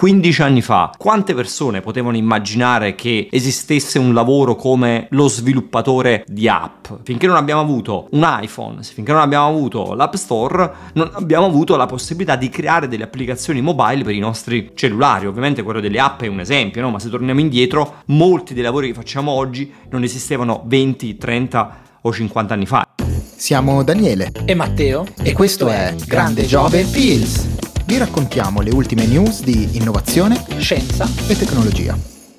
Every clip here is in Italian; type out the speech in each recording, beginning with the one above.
15 anni fa, quante persone potevano immaginare che esistesse un lavoro come lo sviluppatore di app? Finché non abbiamo avuto un iPhone, finché non abbiamo avuto l'App Store, non abbiamo avuto la possibilità di creare delle applicazioni mobile per i nostri cellulari. Ovviamente quello delle app è un esempio, no? ma se torniamo indietro, molti dei lavori che facciamo oggi non esistevano 20, 30 o 50 anni fa. Siamo Daniele e Matteo e questo è Grande Giove Pills. Vi raccontiamo le ultime news di innovazione, scienza e tecnologia.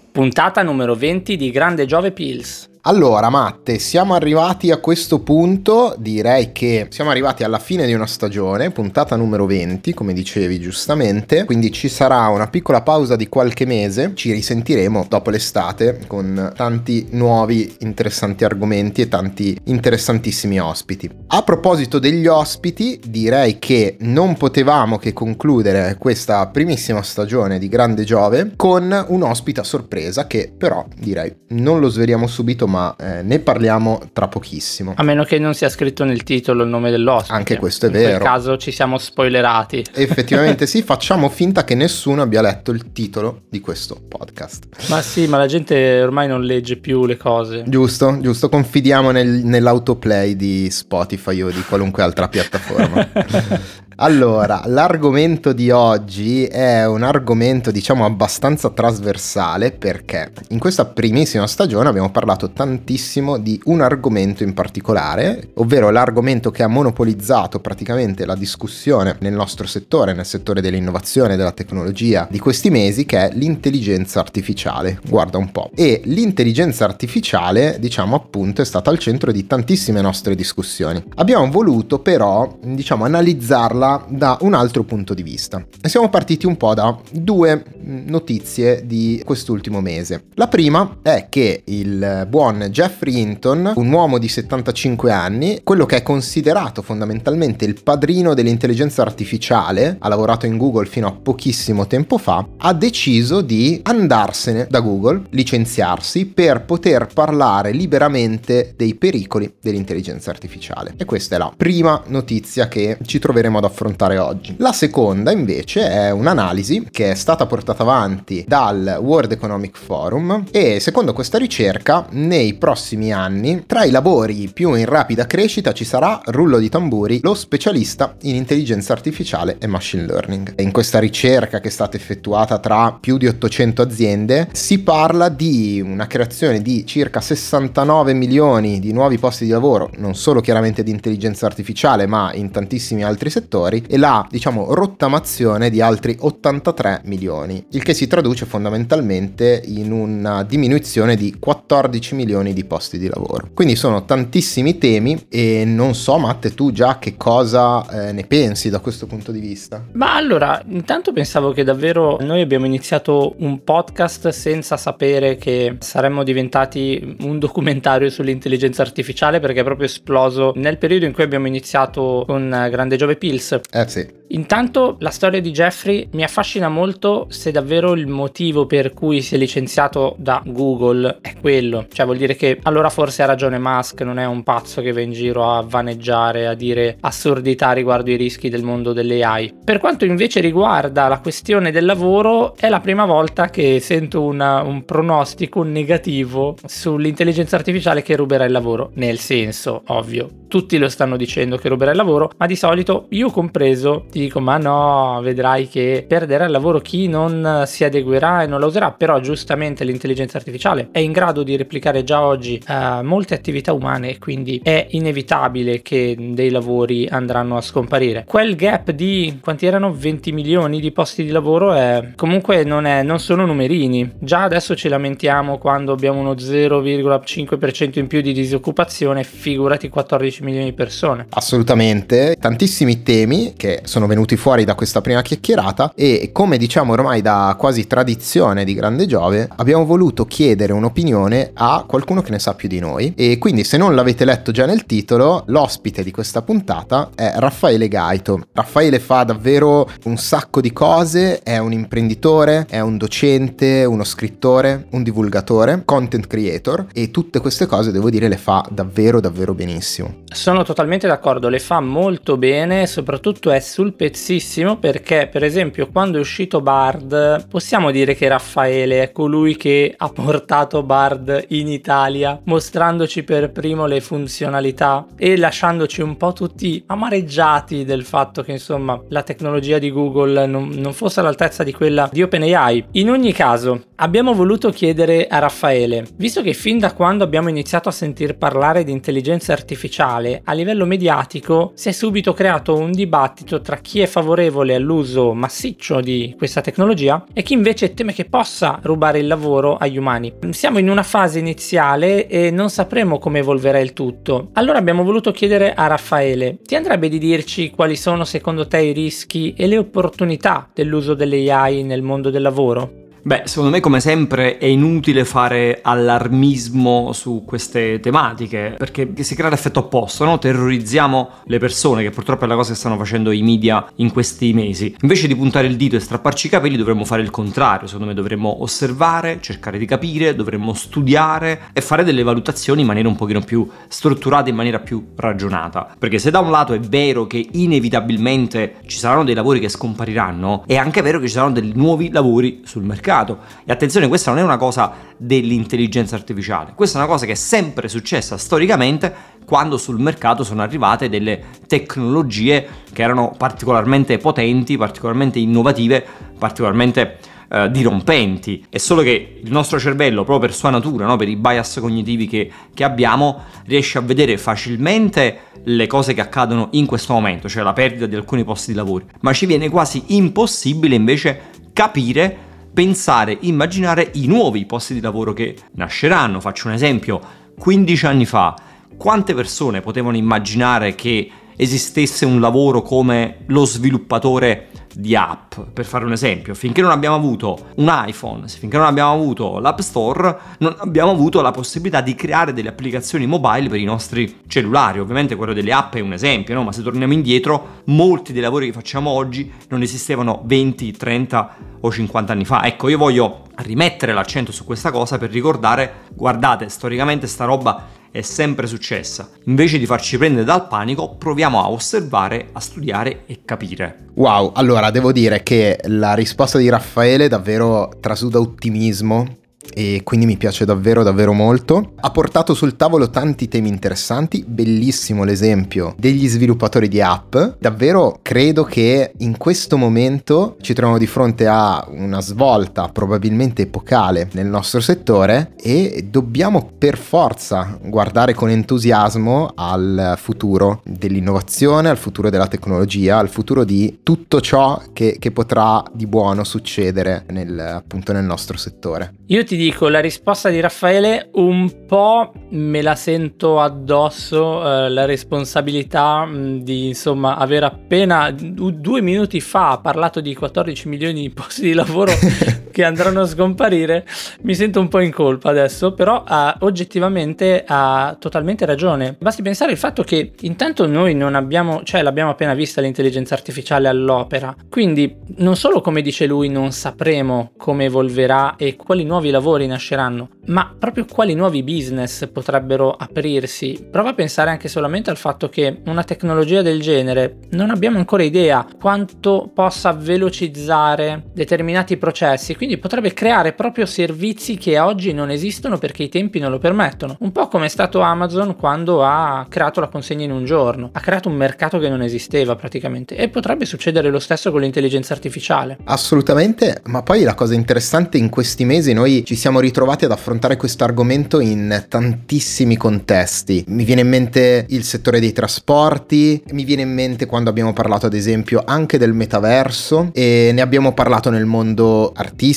Puntata numero 20 di Grande Giove Pills. Allora, Matte, siamo arrivati a questo punto, direi che siamo arrivati alla fine di una stagione, puntata numero 20, come dicevi giustamente, quindi ci sarà una piccola pausa di qualche mese, ci risentiremo dopo l'estate con tanti nuovi interessanti argomenti e tanti interessantissimi ospiti. A proposito degli ospiti, direi che non potevamo che concludere questa primissima stagione di Grande Giove con un ospite a sorpresa che però direi non lo sveliamo subito ma eh, ne parliamo tra pochissimo. A meno che non sia scritto nel titolo il nome dell'ospite. Anche questo è In vero. In caso ci siamo spoilerati. Effettivamente sì, facciamo finta che nessuno abbia letto il titolo di questo podcast. Ma sì, ma la gente ormai non legge più le cose. Giusto, giusto, confidiamo nel, nell'autoplay di Spotify o di qualunque altra piattaforma. Allora, l'argomento di oggi è un argomento diciamo abbastanza trasversale perché in questa primissima stagione abbiamo parlato tantissimo di un argomento in particolare, ovvero l'argomento che ha monopolizzato praticamente la discussione nel nostro settore, nel settore dell'innovazione della tecnologia di questi mesi, che è l'intelligenza artificiale. Guarda un po'. E l'intelligenza artificiale, diciamo appunto, è stata al centro di tantissime nostre discussioni. Abbiamo voluto però, diciamo, analizzarla da un altro punto di vista. E siamo partiti un po' da due notizie di quest'ultimo mese. La prima è che il buon Jeffrey Hinton, un uomo di 75 anni, quello che è considerato fondamentalmente il padrino dell'intelligenza artificiale, ha lavorato in Google fino a pochissimo tempo fa, ha deciso di andarsene da Google, licenziarsi per poter parlare liberamente dei pericoli dell'intelligenza artificiale. E questa è la prima notizia che ci troveremo ad affrontare oggi. La seconda invece è un'analisi che è stata portata avanti dal World Economic Forum e secondo questa ricerca nei prossimi anni tra i lavori più in rapida crescita ci sarà, rullo di tamburi, lo specialista in intelligenza artificiale e machine learning. E in questa ricerca che è stata effettuata tra più di 800 aziende si parla di una creazione di circa 69 milioni di nuovi posti di lavoro, non solo chiaramente di intelligenza artificiale ma in tantissimi altri settori e la diciamo rottamazione di altri 83 milioni, il che si traduce fondamentalmente in una diminuzione di 14 milioni di posti di lavoro. Quindi sono tantissimi temi e non so Matte tu già che cosa eh, ne pensi da questo punto di vista. Ma allora, intanto pensavo che davvero noi abbiamo iniziato un podcast senza sapere che saremmo diventati un documentario sull'intelligenza artificiale perché è proprio esploso nel periodo in cui abbiamo iniziato con Grande Giove Pills. Eh sì. Intanto la storia di Jeffrey mi affascina molto se davvero il motivo per cui si è licenziato da Google è quello. Cioè vuol dire che allora forse ha ragione Musk, non è un pazzo che va in giro a vaneggiare, a dire assurdità riguardo i rischi del mondo delle AI. Per quanto invece riguarda la questione del lavoro, è la prima volta che sento una, un pronostico negativo sull'intelligenza artificiale che ruberà il lavoro. Nel senso, ovvio, tutti lo stanno dicendo che ruberà il lavoro, ma di solito io compreso ti dico ma no, vedrai che perderà il lavoro chi non si adeguerà e non la userà, però giustamente l'intelligenza artificiale è in grado di replicare già oggi uh, molte attività umane, quindi è inevitabile che dei lavori andranno a scomparire. Quel gap di quanti erano 20 milioni di posti di lavoro è comunque non, è, non sono numerini. Già adesso ci lamentiamo quando abbiamo uno 0,5% in più di disoccupazione, figurati 14 milioni di persone. Assolutamente, tantissimi temi che sono venuti fuori da questa prima chiacchierata e come diciamo ormai da quasi tradizione di Grande Giove abbiamo voluto chiedere un'opinione a qualcuno che ne sa più di noi e quindi se non l'avete letto già nel titolo l'ospite di questa puntata è Raffaele Gaito. Raffaele fa davvero un sacco di cose, è un imprenditore, è un docente, uno scrittore, un divulgatore, content creator e tutte queste cose devo dire le fa davvero davvero benissimo. Sono totalmente d'accordo, le fa molto bene, soprattutto è sul spezzissimo perché per esempio quando è uscito Bard possiamo dire che Raffaele è colui che ha portato Bard in Italia mostrandoci per primo le funzionalità e lasciandoci un po' tutti amareggiati del fatto che insomma la tecnologia di Google non, non fosse all'altezza di quella di OpenAI. In ogni caso abbiamo voluto chiedere a Raffaele, visto che fin da quando abbiamo iniziato a sentir parlare di intelligenza artificiale a livello mediatico si è subito creato un dibattito tra chi è favorevole all'uso massiccio di questa tecnologia e chi invece teme che possa rubare il lavoro agli umani. Siamo in una fase iniziale e non sapremo come evolverà il tutto. Allora abbiamo voluto chiedere a Raffaele, ti andrebbe di dirci quali sono secondo te i rischi e le opportunità dell'uso delle AI nel mondo del lavoro? Beh, secondo me come sempre è inutile fare allarmismo su queste tematiche perché si crea l'effetto opposto, no? Terrorizziamo le persone, che purtroppo è la cosa che stanno facendo i media in questi mesi. Invece di puntare il dito e strapparci i capelli dovremmo fare il contrario, secondo me dovremmo osservare, cercare di capire, dovremmo studiare e fare delle valutazioni in maniera un pochino più strutturata, in maniera più ragionata. Perché se da un lato è vero che inevitabilmente ci saranno dei lavori che scompariranno, è anche vero che ci saranno dei nuovi lavori sul mercato mercato. E attenzione, questa non è una cosa dell'intelligenza artificiale, questa è una cosa che è sempre successa storicamente quando sul mercato sono arrivate delle tecnologie che erano particolarmente potenti, particolarmente innovative, particolarmente eh, dirompenti. È solo che il nostro cervello, proprio per sua natura, no? per i bias cognitivi che, che abbiamo, riesce a vedere facilmente le cose che accadono in questo momento, cioè la perdita di alcuni posti di lavoro, ma ci viene quasi impossibile invece capire pensare, immaginare i nuovi posti di lavoro che nasceranno. Faccio un esempio, 15 anni fa, quante persone potevano immaginare che esistesse un lavoro come lo sviluppatore di app, per fare un esempio. Finché non abbiamo avuto un iPhone, finché non abbiamo avuto l'App Store, non abbiamo avuto la possibilità di creare delle applicazioni mobile per i nostri cellulari. Ovviamente quello delle app è un esempio, no? ma se torniamo indietro, molti dei lavori che facciamo oggi non esistevano 20, 30 o 50 anni fa. Ecco, io voglio rimettere l'accento su questa cosa per ricordare, guardate, storicamente sta roba è sempre successa. Invece di farci prendere dal panico, proviamo a osservare, a studiare e capire. Wow, allora devo dire che la risposta di Raffaele davvero trasuda ottimismo e quindi mi piace davvero davvero molto. Ha portato sul tavolo tanti temi interessanti, bellissimo l'esempio degli sviluppatori di app. Davvero credo che in questo momento ci troviamo di fronte a una svolta probabilmente epocale nel nostro settore e dobbiamo per forza guardare con entusiasmo al futuro dell'innovazione, al futuro della tecnologia, al futuro di tutto ciò che, che potrà di buono succedere nel, appunto nel nostro settore. Io ti dico, la risposta di Raffaele un po' me la sento addosso, eh, la responsabilità di insomma aver appena due minuti fa parlato di 14 milioni di posti di lavoro che andranno a scomparire, mi sento un po' in colpa adesso, però ha, oggettivamente ha totalmente ragione. Basti pensare al fatto che intanto noi non abbiamo, cioè l'abbiamo appena vista l'intelligenza artificiale all'opera, quindi non solo come dice lui non sapremo come evolverà e quali nuovi lavori nasceranno, ma proprio quali nuovi business potrebbero aprirsi. Prova a pensare anche solamente al fatto che una tecnologia del genere non abbiamo ancora idea quanto possa velocizzare determinati processi, quindi potrebbe creare proprio servizi che oggi non esistono perché i tempi non lo permettono. Un po' come è stato Amazon quando ha creato la consegna in un giorno, ha creato un mercato che non esisteva praticamente e potrebbe succedere lo stesso con l'intelligenza artificiale. Assolutamente, ma poi la cosa interessante in questi mesi noi ci siamo ritrovati ad affrontare questo argomento in tantissimi contesti. Mi viene in mente il settore dei trasporti, mi viene in mente quando abbiamo parlato ad esempio anche del metaverso e ne abbiamo parlato nel mondo artistico,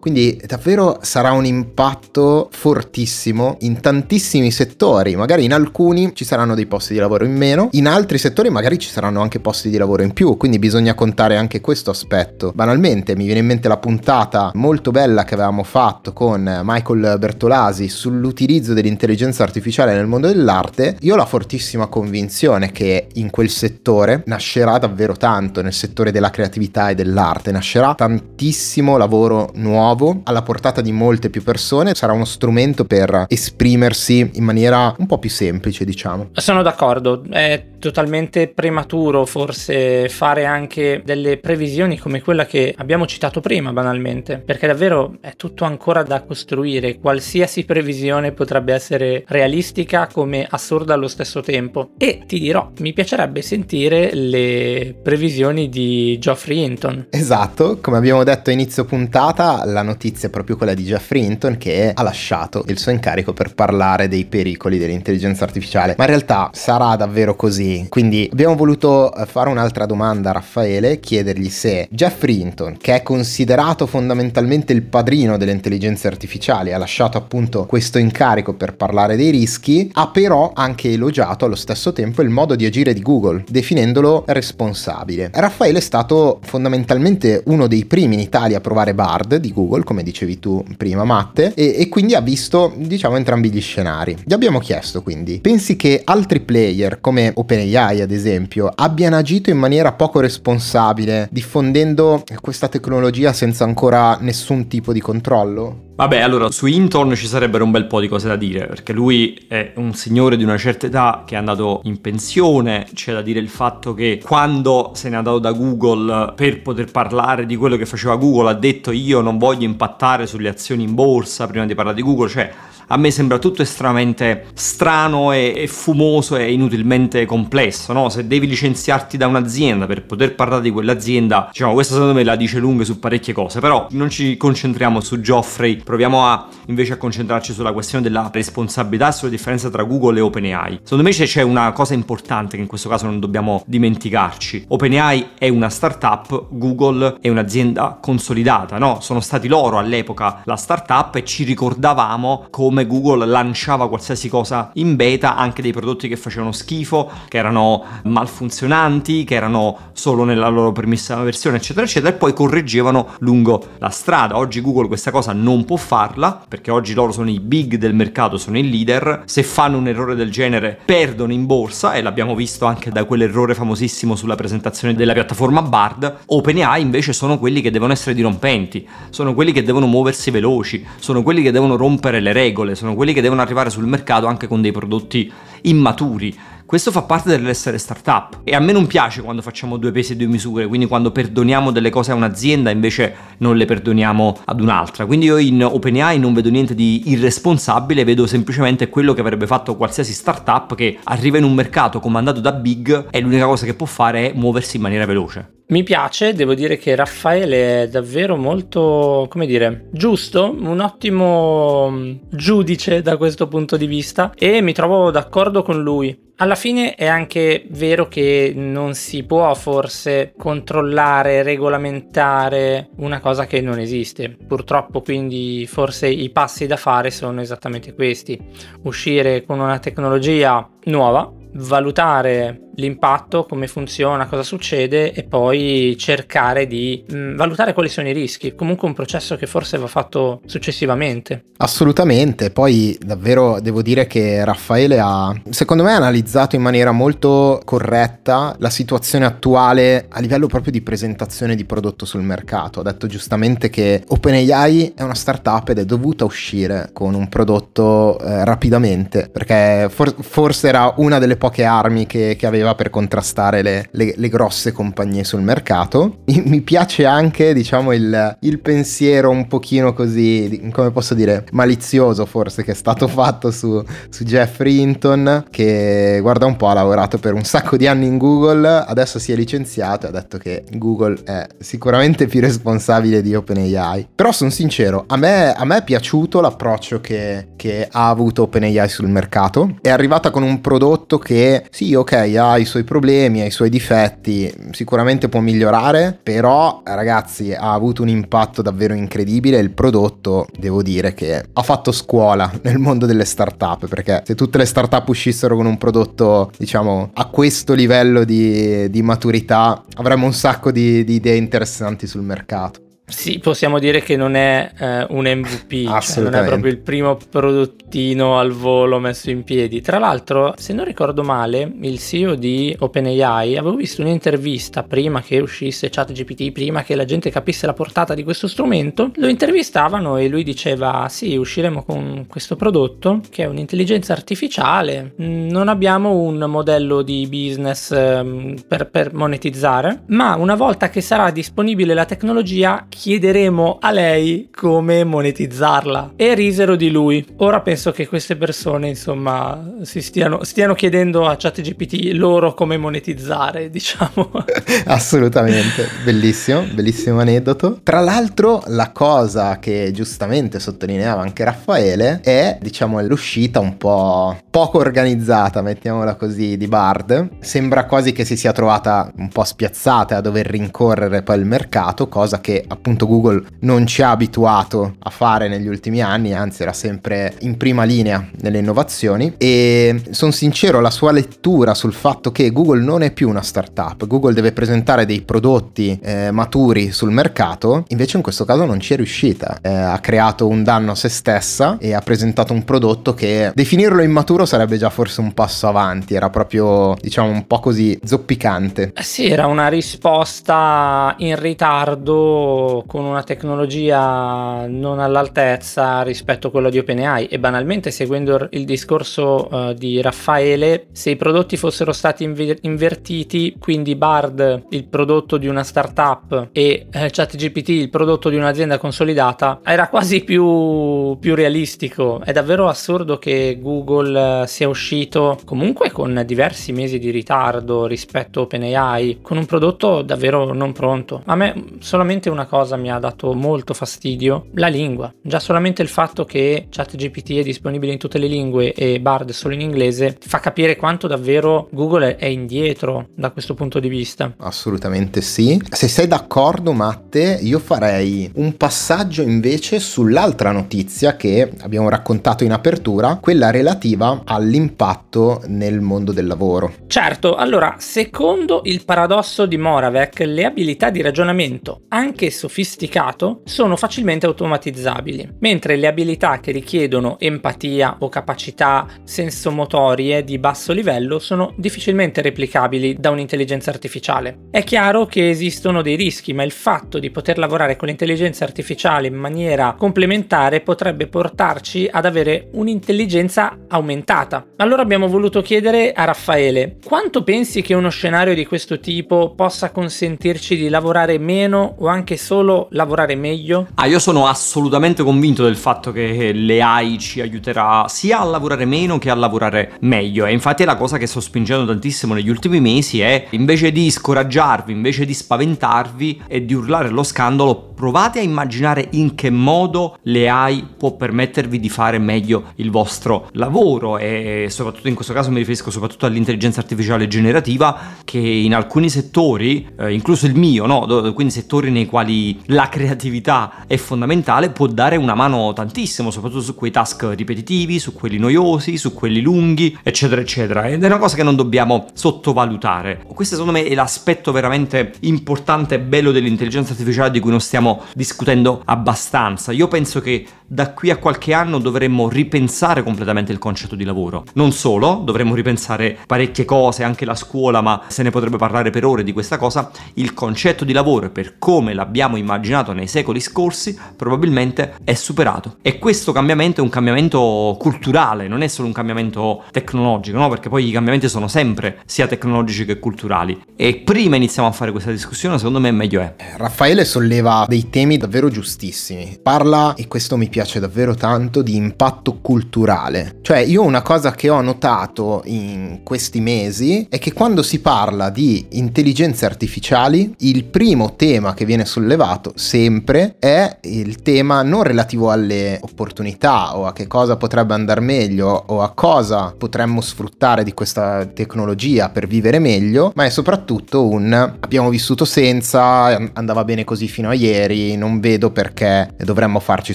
quindi davvero sarà un impatto fortissimo in tantissimi settori, magari in alcuni ci saranno dei posti di lavoro in meno, in altri settori magari ci saranno anche posti di lavoro in più, quindi bisogna contare anche questo aspetto. Banalmente mi viene in mente la puntata molto bella che avevamo fatto con Michael Bertolasi sull'utilizzo dell'intelligenza artificiale nel mondo dell'arte, io ho la fortissima convinzione che in quel settore nascerà davvero tanto, nel settore della creatività e dell'arte, nascerà tantissimo lavoro nuovo alla portata di molte più persone, sarà uno strumento per esprimersi in maniera un po' più semplice, diciamo. Sono d'accordo, è totalmente prematuro forse fare anche delle previsioni come quella che abbiamo citato prima banalmente, perché davvero è tutto ancora da costruire, qualsiasi previsione potrebbe essere realistica come assurda allo stesso tempo. E ti dirò, mi piacerebbe sentire le previsioni di Geoffrey Hinton. Esatto, come abbiamo detto a inizio puntata, la notizia è proprio quella di Geoffrey Hinton che ha lasciato il suo incarico per parlare dei pericoli dell'intelligenza artificiale. Ma in realtà sarà davvero così. Quindi abbiamo voluto eh, fare un'altra domanda a Raffaele, chiedergli se Geoffrey Hinton, che è considerato fondamentalmente il padrino delle intelligenze artificiali, ha lasciato appunto questo incarico per parlare dei rischi, ha però anche elogiato allo stesso tempo il modo di agire di Google, definendolo responsabile. Raffaele è stato fondamentalmente uno dei primi in Italia a provare Bard di Google, come dicevi tu prima Matte, e, e quindi ha visto diciamo entrambi gli scenari. Gli abbiamo chiesto quindi, pensi che altri player come OpenAI ad esempio abbiano agito in maniera poco responsabile diffondendo questa tecnologia senza ancora nessun tipo di controllo? Vabbè, allora su Hinton ci sarebbero un bel po' di cose da dire, perché lui è un signore di una certa età che è andato in pensione, c'è da dire il fatto che quando se n'è andato da Google per poter parlare di quello che faceva Google ha detto io non voglio impattare sulle azioni in borsa prima di parlare di Google, cioè a me sembra tutto estremamente strano e, e fumoso e inutilmente complesso, no? Se devi licenziarti da un'azienda per poter parlare di quell'azienda, diciamo, questa secondo me la dice lunga su parecchie cose, però non ci concentriamo su Geoffrey, proviamo a, invece a concentrarci sulla questione della responsabilità e sulla differenza tra Google e OpenAI. Secondo me c'è una cosa importante che in questo caso non dobbiamo dimenticarci. OpenAI è una startup, Google è un'azienda consolidata, no? Sono stati loro all'epoca la startup e ci ricordavamo come come Google lanciava qualsiasi cosa in beta, anche dei prodotti che facevano schifo, che erano malfunzionanti, che erano solo nella loro permessa versione, eccetera, eccetera, e poi correggevano lungo la strada. Oggi Google questa cosa non può farla, perché oggi loro sono i big del mercato, sono i leader. Se fanno un errore del genere, perdono in borsa, e l'abbiamo visto anche da quell'errore famosissimo sulla presentazione della piattaforma Bard. OpenAI invece sono quelli che devono essere dirompenti, sono quelli che devono muoversi veloci, sono quelli che devono rompere le regole regole, sono quelli che devono arrivare sul mercato anche con dei prodotti immaturi. Questo fa parte dell'essere startup e a me non piace quando facciamo due pesi e due misure, quindi quando perdoniamo delle cose a un'azienda invece non le perdoniamo ad un'altra. Quindi io in OpenAI non vedo niente di irresponsabile, vedo semplicemente quello che avrebbe fatto qualsiasi startup che arriva in un mercato comandato da big e l'unica cosa che può fare è muoversi in maniera veloce. Mi piace, devo dire che Raffaele è davvero molto, come dire, giusto, un ottimo mm, giudice da questo punto di vista e mi trovo d'accordo con lui. Alla fine è anche vero che non si può forse controllare, regolamentare una cosa che non esiste. Purtroppo quindi forse i passi da fare sono esattamente questi. Uscire con una tecnologia nuova, valutare l'impatto, come funziona, cosa succede e poi cercare di mh, mm, valutare quali sono i rischi. Comunque un processo che forse va fatto successivamente. Assolutamente, poi davvero devo dire che Raffaele ha, secondo me, analizzato in maniera molto corretta la situazione attuale a livello proprio di presentazione di prodotto sul mercato. Ha detto giustamente che OpenAI è una startup ed è dovuta uscire con un prodotto eh, rapidamente, perché for- forse era una delle poche armi che, che aveva per contrastare le, le, le, grosse compagnie sul mercato. Mi piace anche, diciamo, il, il, pensiero un pochino così, come posso dire, malizioso forse che è stato fatto su, su Jeffrey Hinton, che guarda un po' ha lavorato per un sacco di anni in Google, adesso si è licenziato e ha detto che Google è sicuramente più responsabile di OpenAI. Però sono sincero, a me, a me è piaciuto l'approccio che, che ha avuto OpenAI sul mercato. È arrivata con un prodotto che, sì, ok, ha i suoi problemi, ha i suoi difetti, sicuramente può migliorare, però ragazzi ha avuto un impatto davvero incredibile il prodotto devo dire che ha fatto scuola nel mondo delle startup, perché se tutte le startup uscissero con un prodotto diciamo a questo livello di, di maturità avremmo un sacco di, di idee interessanti sul mercato. Sì, possiamo dire che non è eh, un MVP, cioè non è proprio il primo prodottino al volo messo in piedi. Tra l'altro, se non ricordo male, il CEO di OpenAI avevo visto un'intervista prima che uscisse ChatGPT, prima che la gente capisse la portata di questo strumento, lo intervistavano e lui diceva "Sì, usciremo con questo prodotto che è un'intelligenza artificiale, non abbiamo un modello di business ehm, per, per monetizzare, ma una volta che sarà disponibile la tecnologia chiederemo a lei come monetizzarla. E risero di lui. Ora penso che queste persone, insomma, si stiano, stiano chiedendo a ChatGPT loro come monetizzare, diciamo. Assolutamente, bellissimo, bellissimo aneddoto. Tra l'altro, la cosa che giustamente sottolineava anche Raffaele è, diciamo, l'uscita un po' poco organizzata, mettiamola così, di Bard. Sembra quasi che si sia trovata un po' spiazzata a dover rincorrere poi il mercato, cosa che appunto appunto Google non ci ha abituato a fare negli ultimi anni, anzi era sempre in prima linea nelle innovazioni e sono sincero, la sua lettura sul fatto che Google non è più una startup, Google deve presentare dei prodotti eh, maturi sul mercato, invece in questo caso non ci è riuscita, eh, ha creato un danno a se stessa e ha presentato un prodotto che definirlo immaturo sarebbe già forse un passo avanti, era proprio diciamo un po' così zoppicante. Eh sì, era una risposta in ritardo con una tecnologia non all'altezza rispetto a quella di OpenAI e banalmente seguendo il discorso uh, di Raffaele, se i prodotti fossero stati inver- invertiti, quindi Bard il prodotto di una startup e eh, ChatGPT il prodotto di un'azienda consolidata, era quasi più, più realistico. È davvero assurdo che Google uh, sia uscito comunque con diversi mesi di ritardo rispetto a OpenAI, con un prodotto davvero non pronto. A me solamente una cosa cosa mi ha dato molto fastidio, la lingua. Già solamente il fatto che ChatGPT è disponibile in tutte le lingue e Bard solo in inglese fa capire quanto davvero Google è indietro da questo punto di vista. Assolutamente sì. Se sei d'accordo, Matte, io farei un passaggio invece sull'altra notizia che abbiamo raccontato in apertura, quella relativa all'impatto nel mondo del lavoro. Certo, allora, secondo il paradosso di Moravec, le abilità di ragionamento, anche sofisticate, sofisticato sono facilmente automatizzabili, mentre le abilità che richiedono empatia o capacità sensomotorie di basso livello sono difficilmente replicabili da un'intelligenza artificiale. È chiaro che esistono dei rischi, ma il fatto di poter lavorare con l'intelligenza artificiale in maniera complementare potrebbe portarci ad avere un'intelligenza aumentata. Allora abbiamo voluto chiedere a Raffaele, quanto pensi che uno scenario di questo tipo possa consentirci di lavorare meno o anche solo solo lavorare meglio? Ah, io sono assolutamente convinto del fatto che l'AI ci aiuterà sia a lavorare meno che a lavorare meglio. E infatti la cosa che sto spingendo tantissimo negli ultimi mesi è invece di scoraggiarvi, invece di spaventarvi e di urlare allo scandalo, provate a immaginare in che modo l'AI può permettervi di fare meglio il vostro lavoro e soprattutto in questo caso mi riferisco soprattutto all'intelligenza artificiale generativa che in alcuni settori, eh, incluso il mio, no? quindi settori nei quali la creatività è fondamentale, può dare una mano tantissimo, soprattutto su quei task ripetitivi, su quelli noiosi, su quelli lunghi, eccetera, eccetera. Ed è una cosa che non dobbiamo sottovalutare. Questo secondo me è l'aspetto veramente importante e bello dell'intelligenza artificiale di cui non stiamo discutendo abbastanza. Io penso che da qui a qualche anno dovremmo ripensare completamente il concetto di lavoro. Non solo, dovremmo ripensare parecchie cose, anche la scuola, ma se ne potrebbe parlare per ore di questa cosa, il concetto di lavoro e per come l'abbiamo immaginato nei secoli scorsi probabilmente è superato. E questo cambiamento è un cambiamento culturale, non è solo un cambiamento tecnologico, no? Perché poi i cambiamenti sono sempre sia tecnologici che culturali. E prima iniziamo a fare questa discussione, secondo me meglio è. Raffaele solleva dei temi davvero giustissimi. Parla, e questo mi piace davvero tanto di impatto culturale. Cioè io una cosa che ho notato in questi mesi è che quando si parla di intelligenze artificiali, il primo tema che viene sollevato sempre è il tema non relativo alle opportunità o a che cosa potrebbe andare meglio o a cosa potremmo sfruttare di questa tecnologia per vivere meglio, ma è soprattutto un abbiamo vissuto senza, andava bene così fino a ieri, non vedo perché dovremmo farci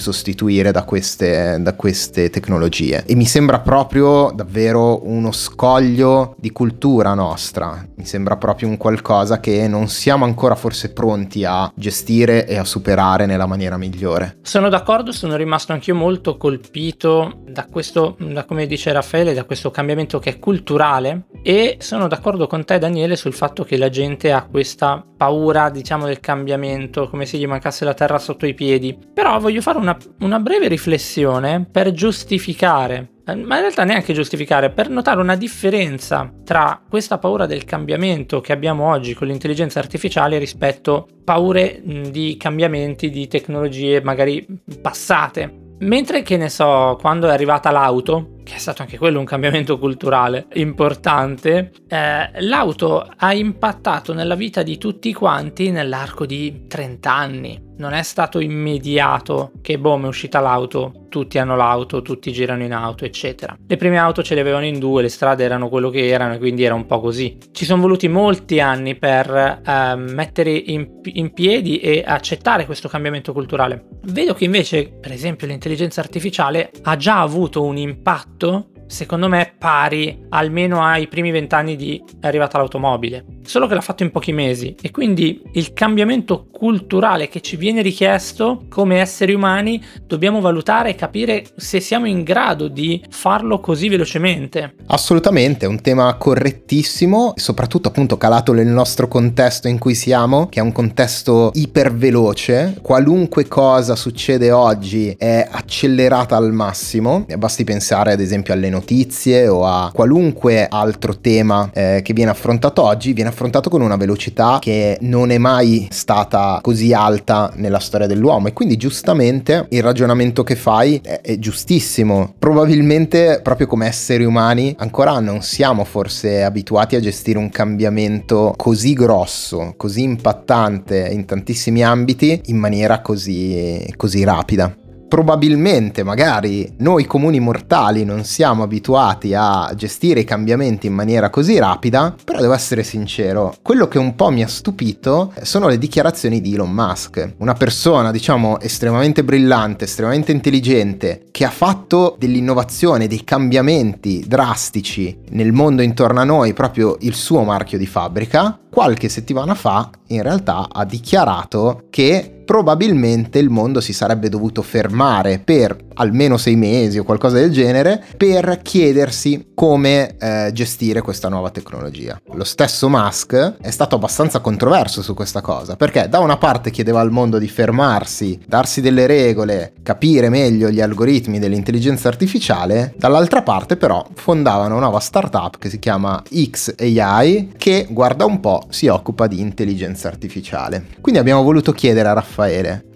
sostituire da queste, da queste tecnologie. E mi sembra proprio davvero uno scoglio di cultura nostra, mi sembra proprio un qualcosa che non siamo ancora forse pronti a gestire gestire e a superare nella maniera migliore. Sono d'accordo, sono rimasto anch'io molto colpito da questo, da come dice Raffaele, da questo cambiamento che è culturale e sono d'accordo con te Daniele sul fatto che la gente ha questa paura, diciamo, del cambiamento, come se gli mancasse la terra sotto i piedi. Però voglio fare una, una breve riflessione per giustificare ma in realtà neanche giustificare, per notare una differenza tra questa paura del cambiamento che abbiamo oggi con l'intelligenza artificiale rispetto paure di cambiamenti di tecnologie magari passate. Mentre che ne so, quando è arrivata l'auto, che è stato anche quello un cambiamento culturale importante, eh, l'auto ha impattato nella vita di tutti quanti nell'arco di 30 anni. Non è stato immediato che boom è uscita l'auto, tutti hanno l'auto, tutti girano in auto, eccetera. Le prime auto ce le avevano in due, le strade erano quello che erano e quindi era un po' così. Ci sono voluti molti anni per eh, mettere in, in piedi e accettare questo cambiamento culturale. Vedo che invece, per esempio, l'intelligenza artificiale ha già avuto un impatto impatto, secondo me, pari almeno ai primi vent'anni di arrivata l'automobile. Solo che l'ha fatto in pochi mesi. E quindi il cambiamento culturale che ci viene richiesto come esseri umani dobbiamo valutare e capire se siamo in grado di farlo così velocemente. Assolutamente, è un tema correttissimo, soprattutto appunto calato nel nostro contesto in cui siamo, che è un contesto iperveloce, qualunque cosa succede oggi è accelerata al massimo, basti pensare ad esempio alle notizie o a qualunque altro tema eh, che viene affrontato oggi, viene affrontato con una velocità che non è mai stata così alta nella storia dell'uomo e quindi giustamente il ragionamento che fai è, è giustissimo. Probabilmente proprio come esseri umani ancora non siamo forse abituati a gestire un cambiamento così grosso, così impattante in tantissimi ambiti in maniera così, così rapida probabilmente magari noi comuni mortali non siamo abituati a gestire i cambiamenti in maniera così rapida, però devo essere sincero, quello che un po' mi ha stupito sono le dichiarazioni di Elon Musk, una persona diciamo estremamente brillante, estremamente intelligente, che ha fatto dell'innovazione, dei cambiamenti drastici nel mondo intorno a noi, proprio il suo marchio di fabbrica, qualche settimana fa in realtà ha dichiarato che probabilmente il mondo si sarebbe dovuto fermare per almeno sei mesi o qualcosa del genere per chiedersi come eh, gestire questa nuova tecnologia. Lo stesso Musk è stato abbastanza controverso su questa cosa perché da una parte chiedeva al mondo di fermarsi, darsi delle regole, capire meglio gli algoritmi dell'intelligenza artificiale, dall'altra parte però fondava una nuova startup che si chiama XAI che guarda un po' si occupa di intelligenza artificiale. Quindi abbiamo voluto chiedere a Raffaele,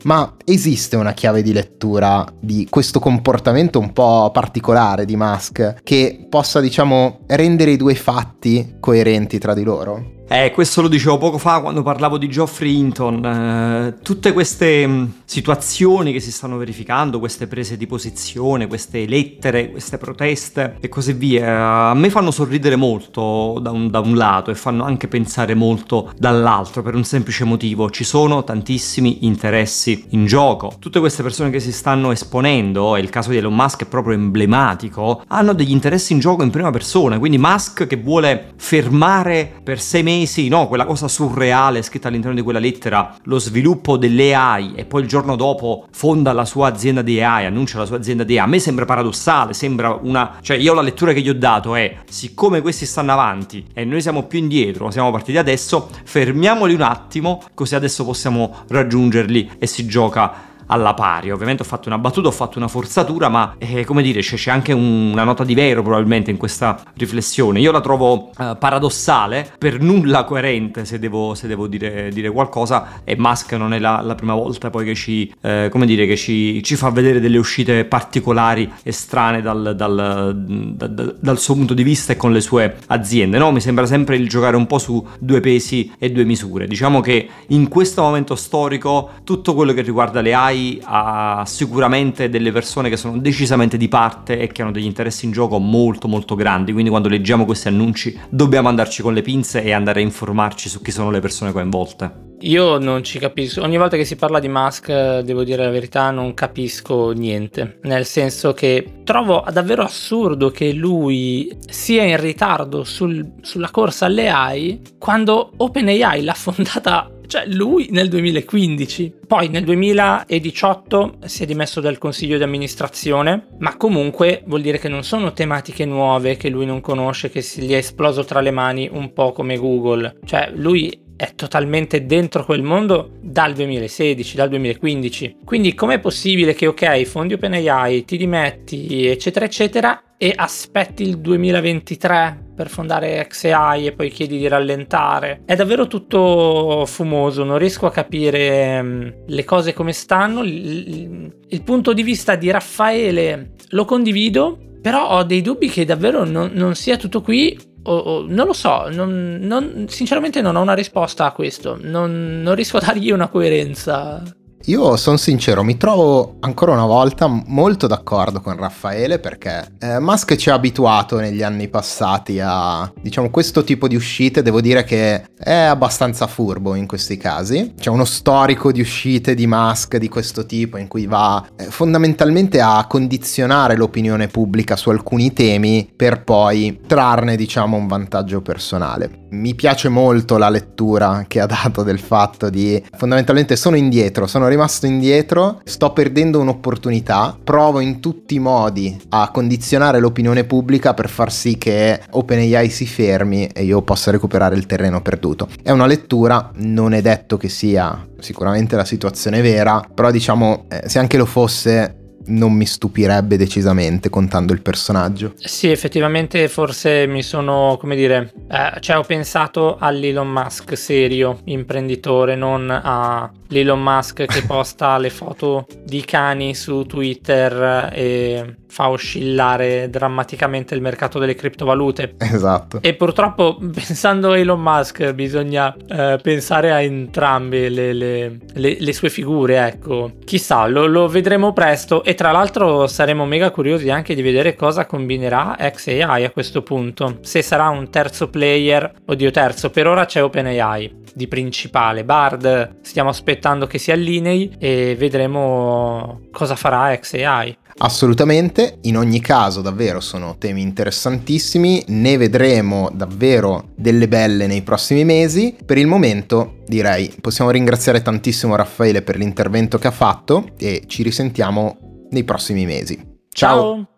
ma esiste una chiave di lettura di questo comportamento un po' particolare di Musk che possa, diciamo, rendere i due fatti coerenti tra di loro? Eh, questo lo dicevo poco fa quando parlavo di Geoffrey Hinton. Eh, tutte queste mm, situazioni che si stanno verificando, queste prese di posizione, queste lettere, queste proteste e così via, a me fanno sorridere molto da un, da un lato e fanno anche pensare molto dall'altro per un semplice motivo. Ci sono tantissimi interessi in gioco. Tutte queste persone che si stanno esponendo, e il caso di Elon Musk è proprio emblematico, hanno degli interessi in gioco in prima persona. Quindi Musk che vuole fermare per sei mesi mesi, no, quella cosa surreale scritta all'interno di quella lettera, lo sviluppo delle AI e poi il giorno dopo fonda la sua azienda di AI, annuncia la sua azienda di AI, a me sembra paradossale, sembra una... cioè io la lettura che gli ho dato è, siccome questi stanno avanti e noi siamo più indietro, siamo partiti adesso, fermiamoli un attimo, così adesso possiamo raggiungerli e si gioca alla pari. Ovviamente ho fatto una battuta, ho fatto una forzatura, ma eh, come dire, c'è, c'è anche un, una nota di vero probabilmente in questa riflessione. Io la trovo eh, paradossale, per nulla coerente se devo, se devo dire, dire, qualcosa, e Musk non è la, la prima volta poi che ci, eh, dire, che ci, ci, fa vedere delle uscite particolari e strane dal, dal, dal, dal, suo punto di vista e con le sue aziende. No? Mi sembra sempre il giocare un po' su due pesi e due misure. Diciamo che in questo momento storico tutto quello che riguarda le AI hai a sicuramente delle persone che sono decisamente di parte e che hanno degli interessi in gioco molto molto grandi, quindi quando leggiamo questi annunci dobbiamo andarci con le pinze e andare a informarci su chi sono le persone coinvolte. Io non ci capisco, ogni volta che si parla di Musk, devo dire la verità, non capisco niente, nel senso che trovo davvero assurdo che lui sia in ritardo sul, sulla corsa alle AI quando OpenAI l'ha fondata Cioè lui nel 2015. Poi nel 2018 si è dimesso dal consiglio di amministrazione, ma comunque vuol dire che non sono tematiche nuove che lui non conosce, che gli è esploso tra le mani un po' come Google. Cioè lui è totalmente dentro quel mondo dal 2016, dal 2015. Quindi com'è possibile che ok, fondi OpenAI, ti dimetti, eccetera, eccetera, e aspetti il 2023 per fondare XAI e poi chiedi di rallentare. È davvero tutto fumoso, non riesco a capire um, le cose come stanno. Il, punto di vista di Raffaele lo condivido, però ho dei dubbi che davvero non, non sia tutto qui. O, o, non lo so, non, non, sinceramente non ho una risposta a questo, non, non riesco a dargli una coerenza. Io sono sincero, mi trovo ancora una volta molto d'accordo con Raffaele perché eh, Musk ci ha abituato negli anni passati a, diciamo, questo tipo di uscite. Devo dire che è abbastanza furbo in questi casi. C'è uno storico di uscite di Musk di questo tipo in cui va eh, fondamentalmente a condizionare l'opinione pubblica su alcuni temi per poi trarne, diciamo, un vantaggio personale. Mi piace molto la lettura che ha dato del fatto di fondamentalmente sono indietro, sono rimasto indietro, sto perdendo un'opportunità, provo in tutti i modi a condizionare l'opinione pubblica per far sì che OpenAI si fermi e io possa recuperare il terreno perduto. È una lettura, non è detto che sia sicuramente la situazione vera, però diciamo eh, se anche lo fosse non mi stupirebbe decisamente contando il personaggio. Sì, effettivamente forse mi sono, come dire, eh, cioè ho pensato all'Elon Musk serio, imprenditore, non a l'Elon Musk che posta le foto di cani su Twitter e fa oscillare drammaticamente il mercato delle criptovalute. Esatto. E purtroppo pensando a Elon Musk bisogna eh, pensare a entrambe le, le, le, le, sue figure, ecco. Chissà, lo, lo, vedremo presto e tra l'altro saremo mega curiosi anche di vedere cosa combinerà XAI a questo punto. Se sarà un terzo player, oddio terzo, per ora c'è OpenAI di principale. Bard stiamo aspettando che si allinei e vedremo cosa farà XAI. Assolutamente, in ogni caso davvero sono temi interessantissimi, ne vedremo davvero delle belle nei prossimi mesi. Per il momento direi possiamo ringraziare tantissimo Raffaele per l'intervento che ha fatto e ci risentiamo nei prossimi mesi. Ciao! Ciao.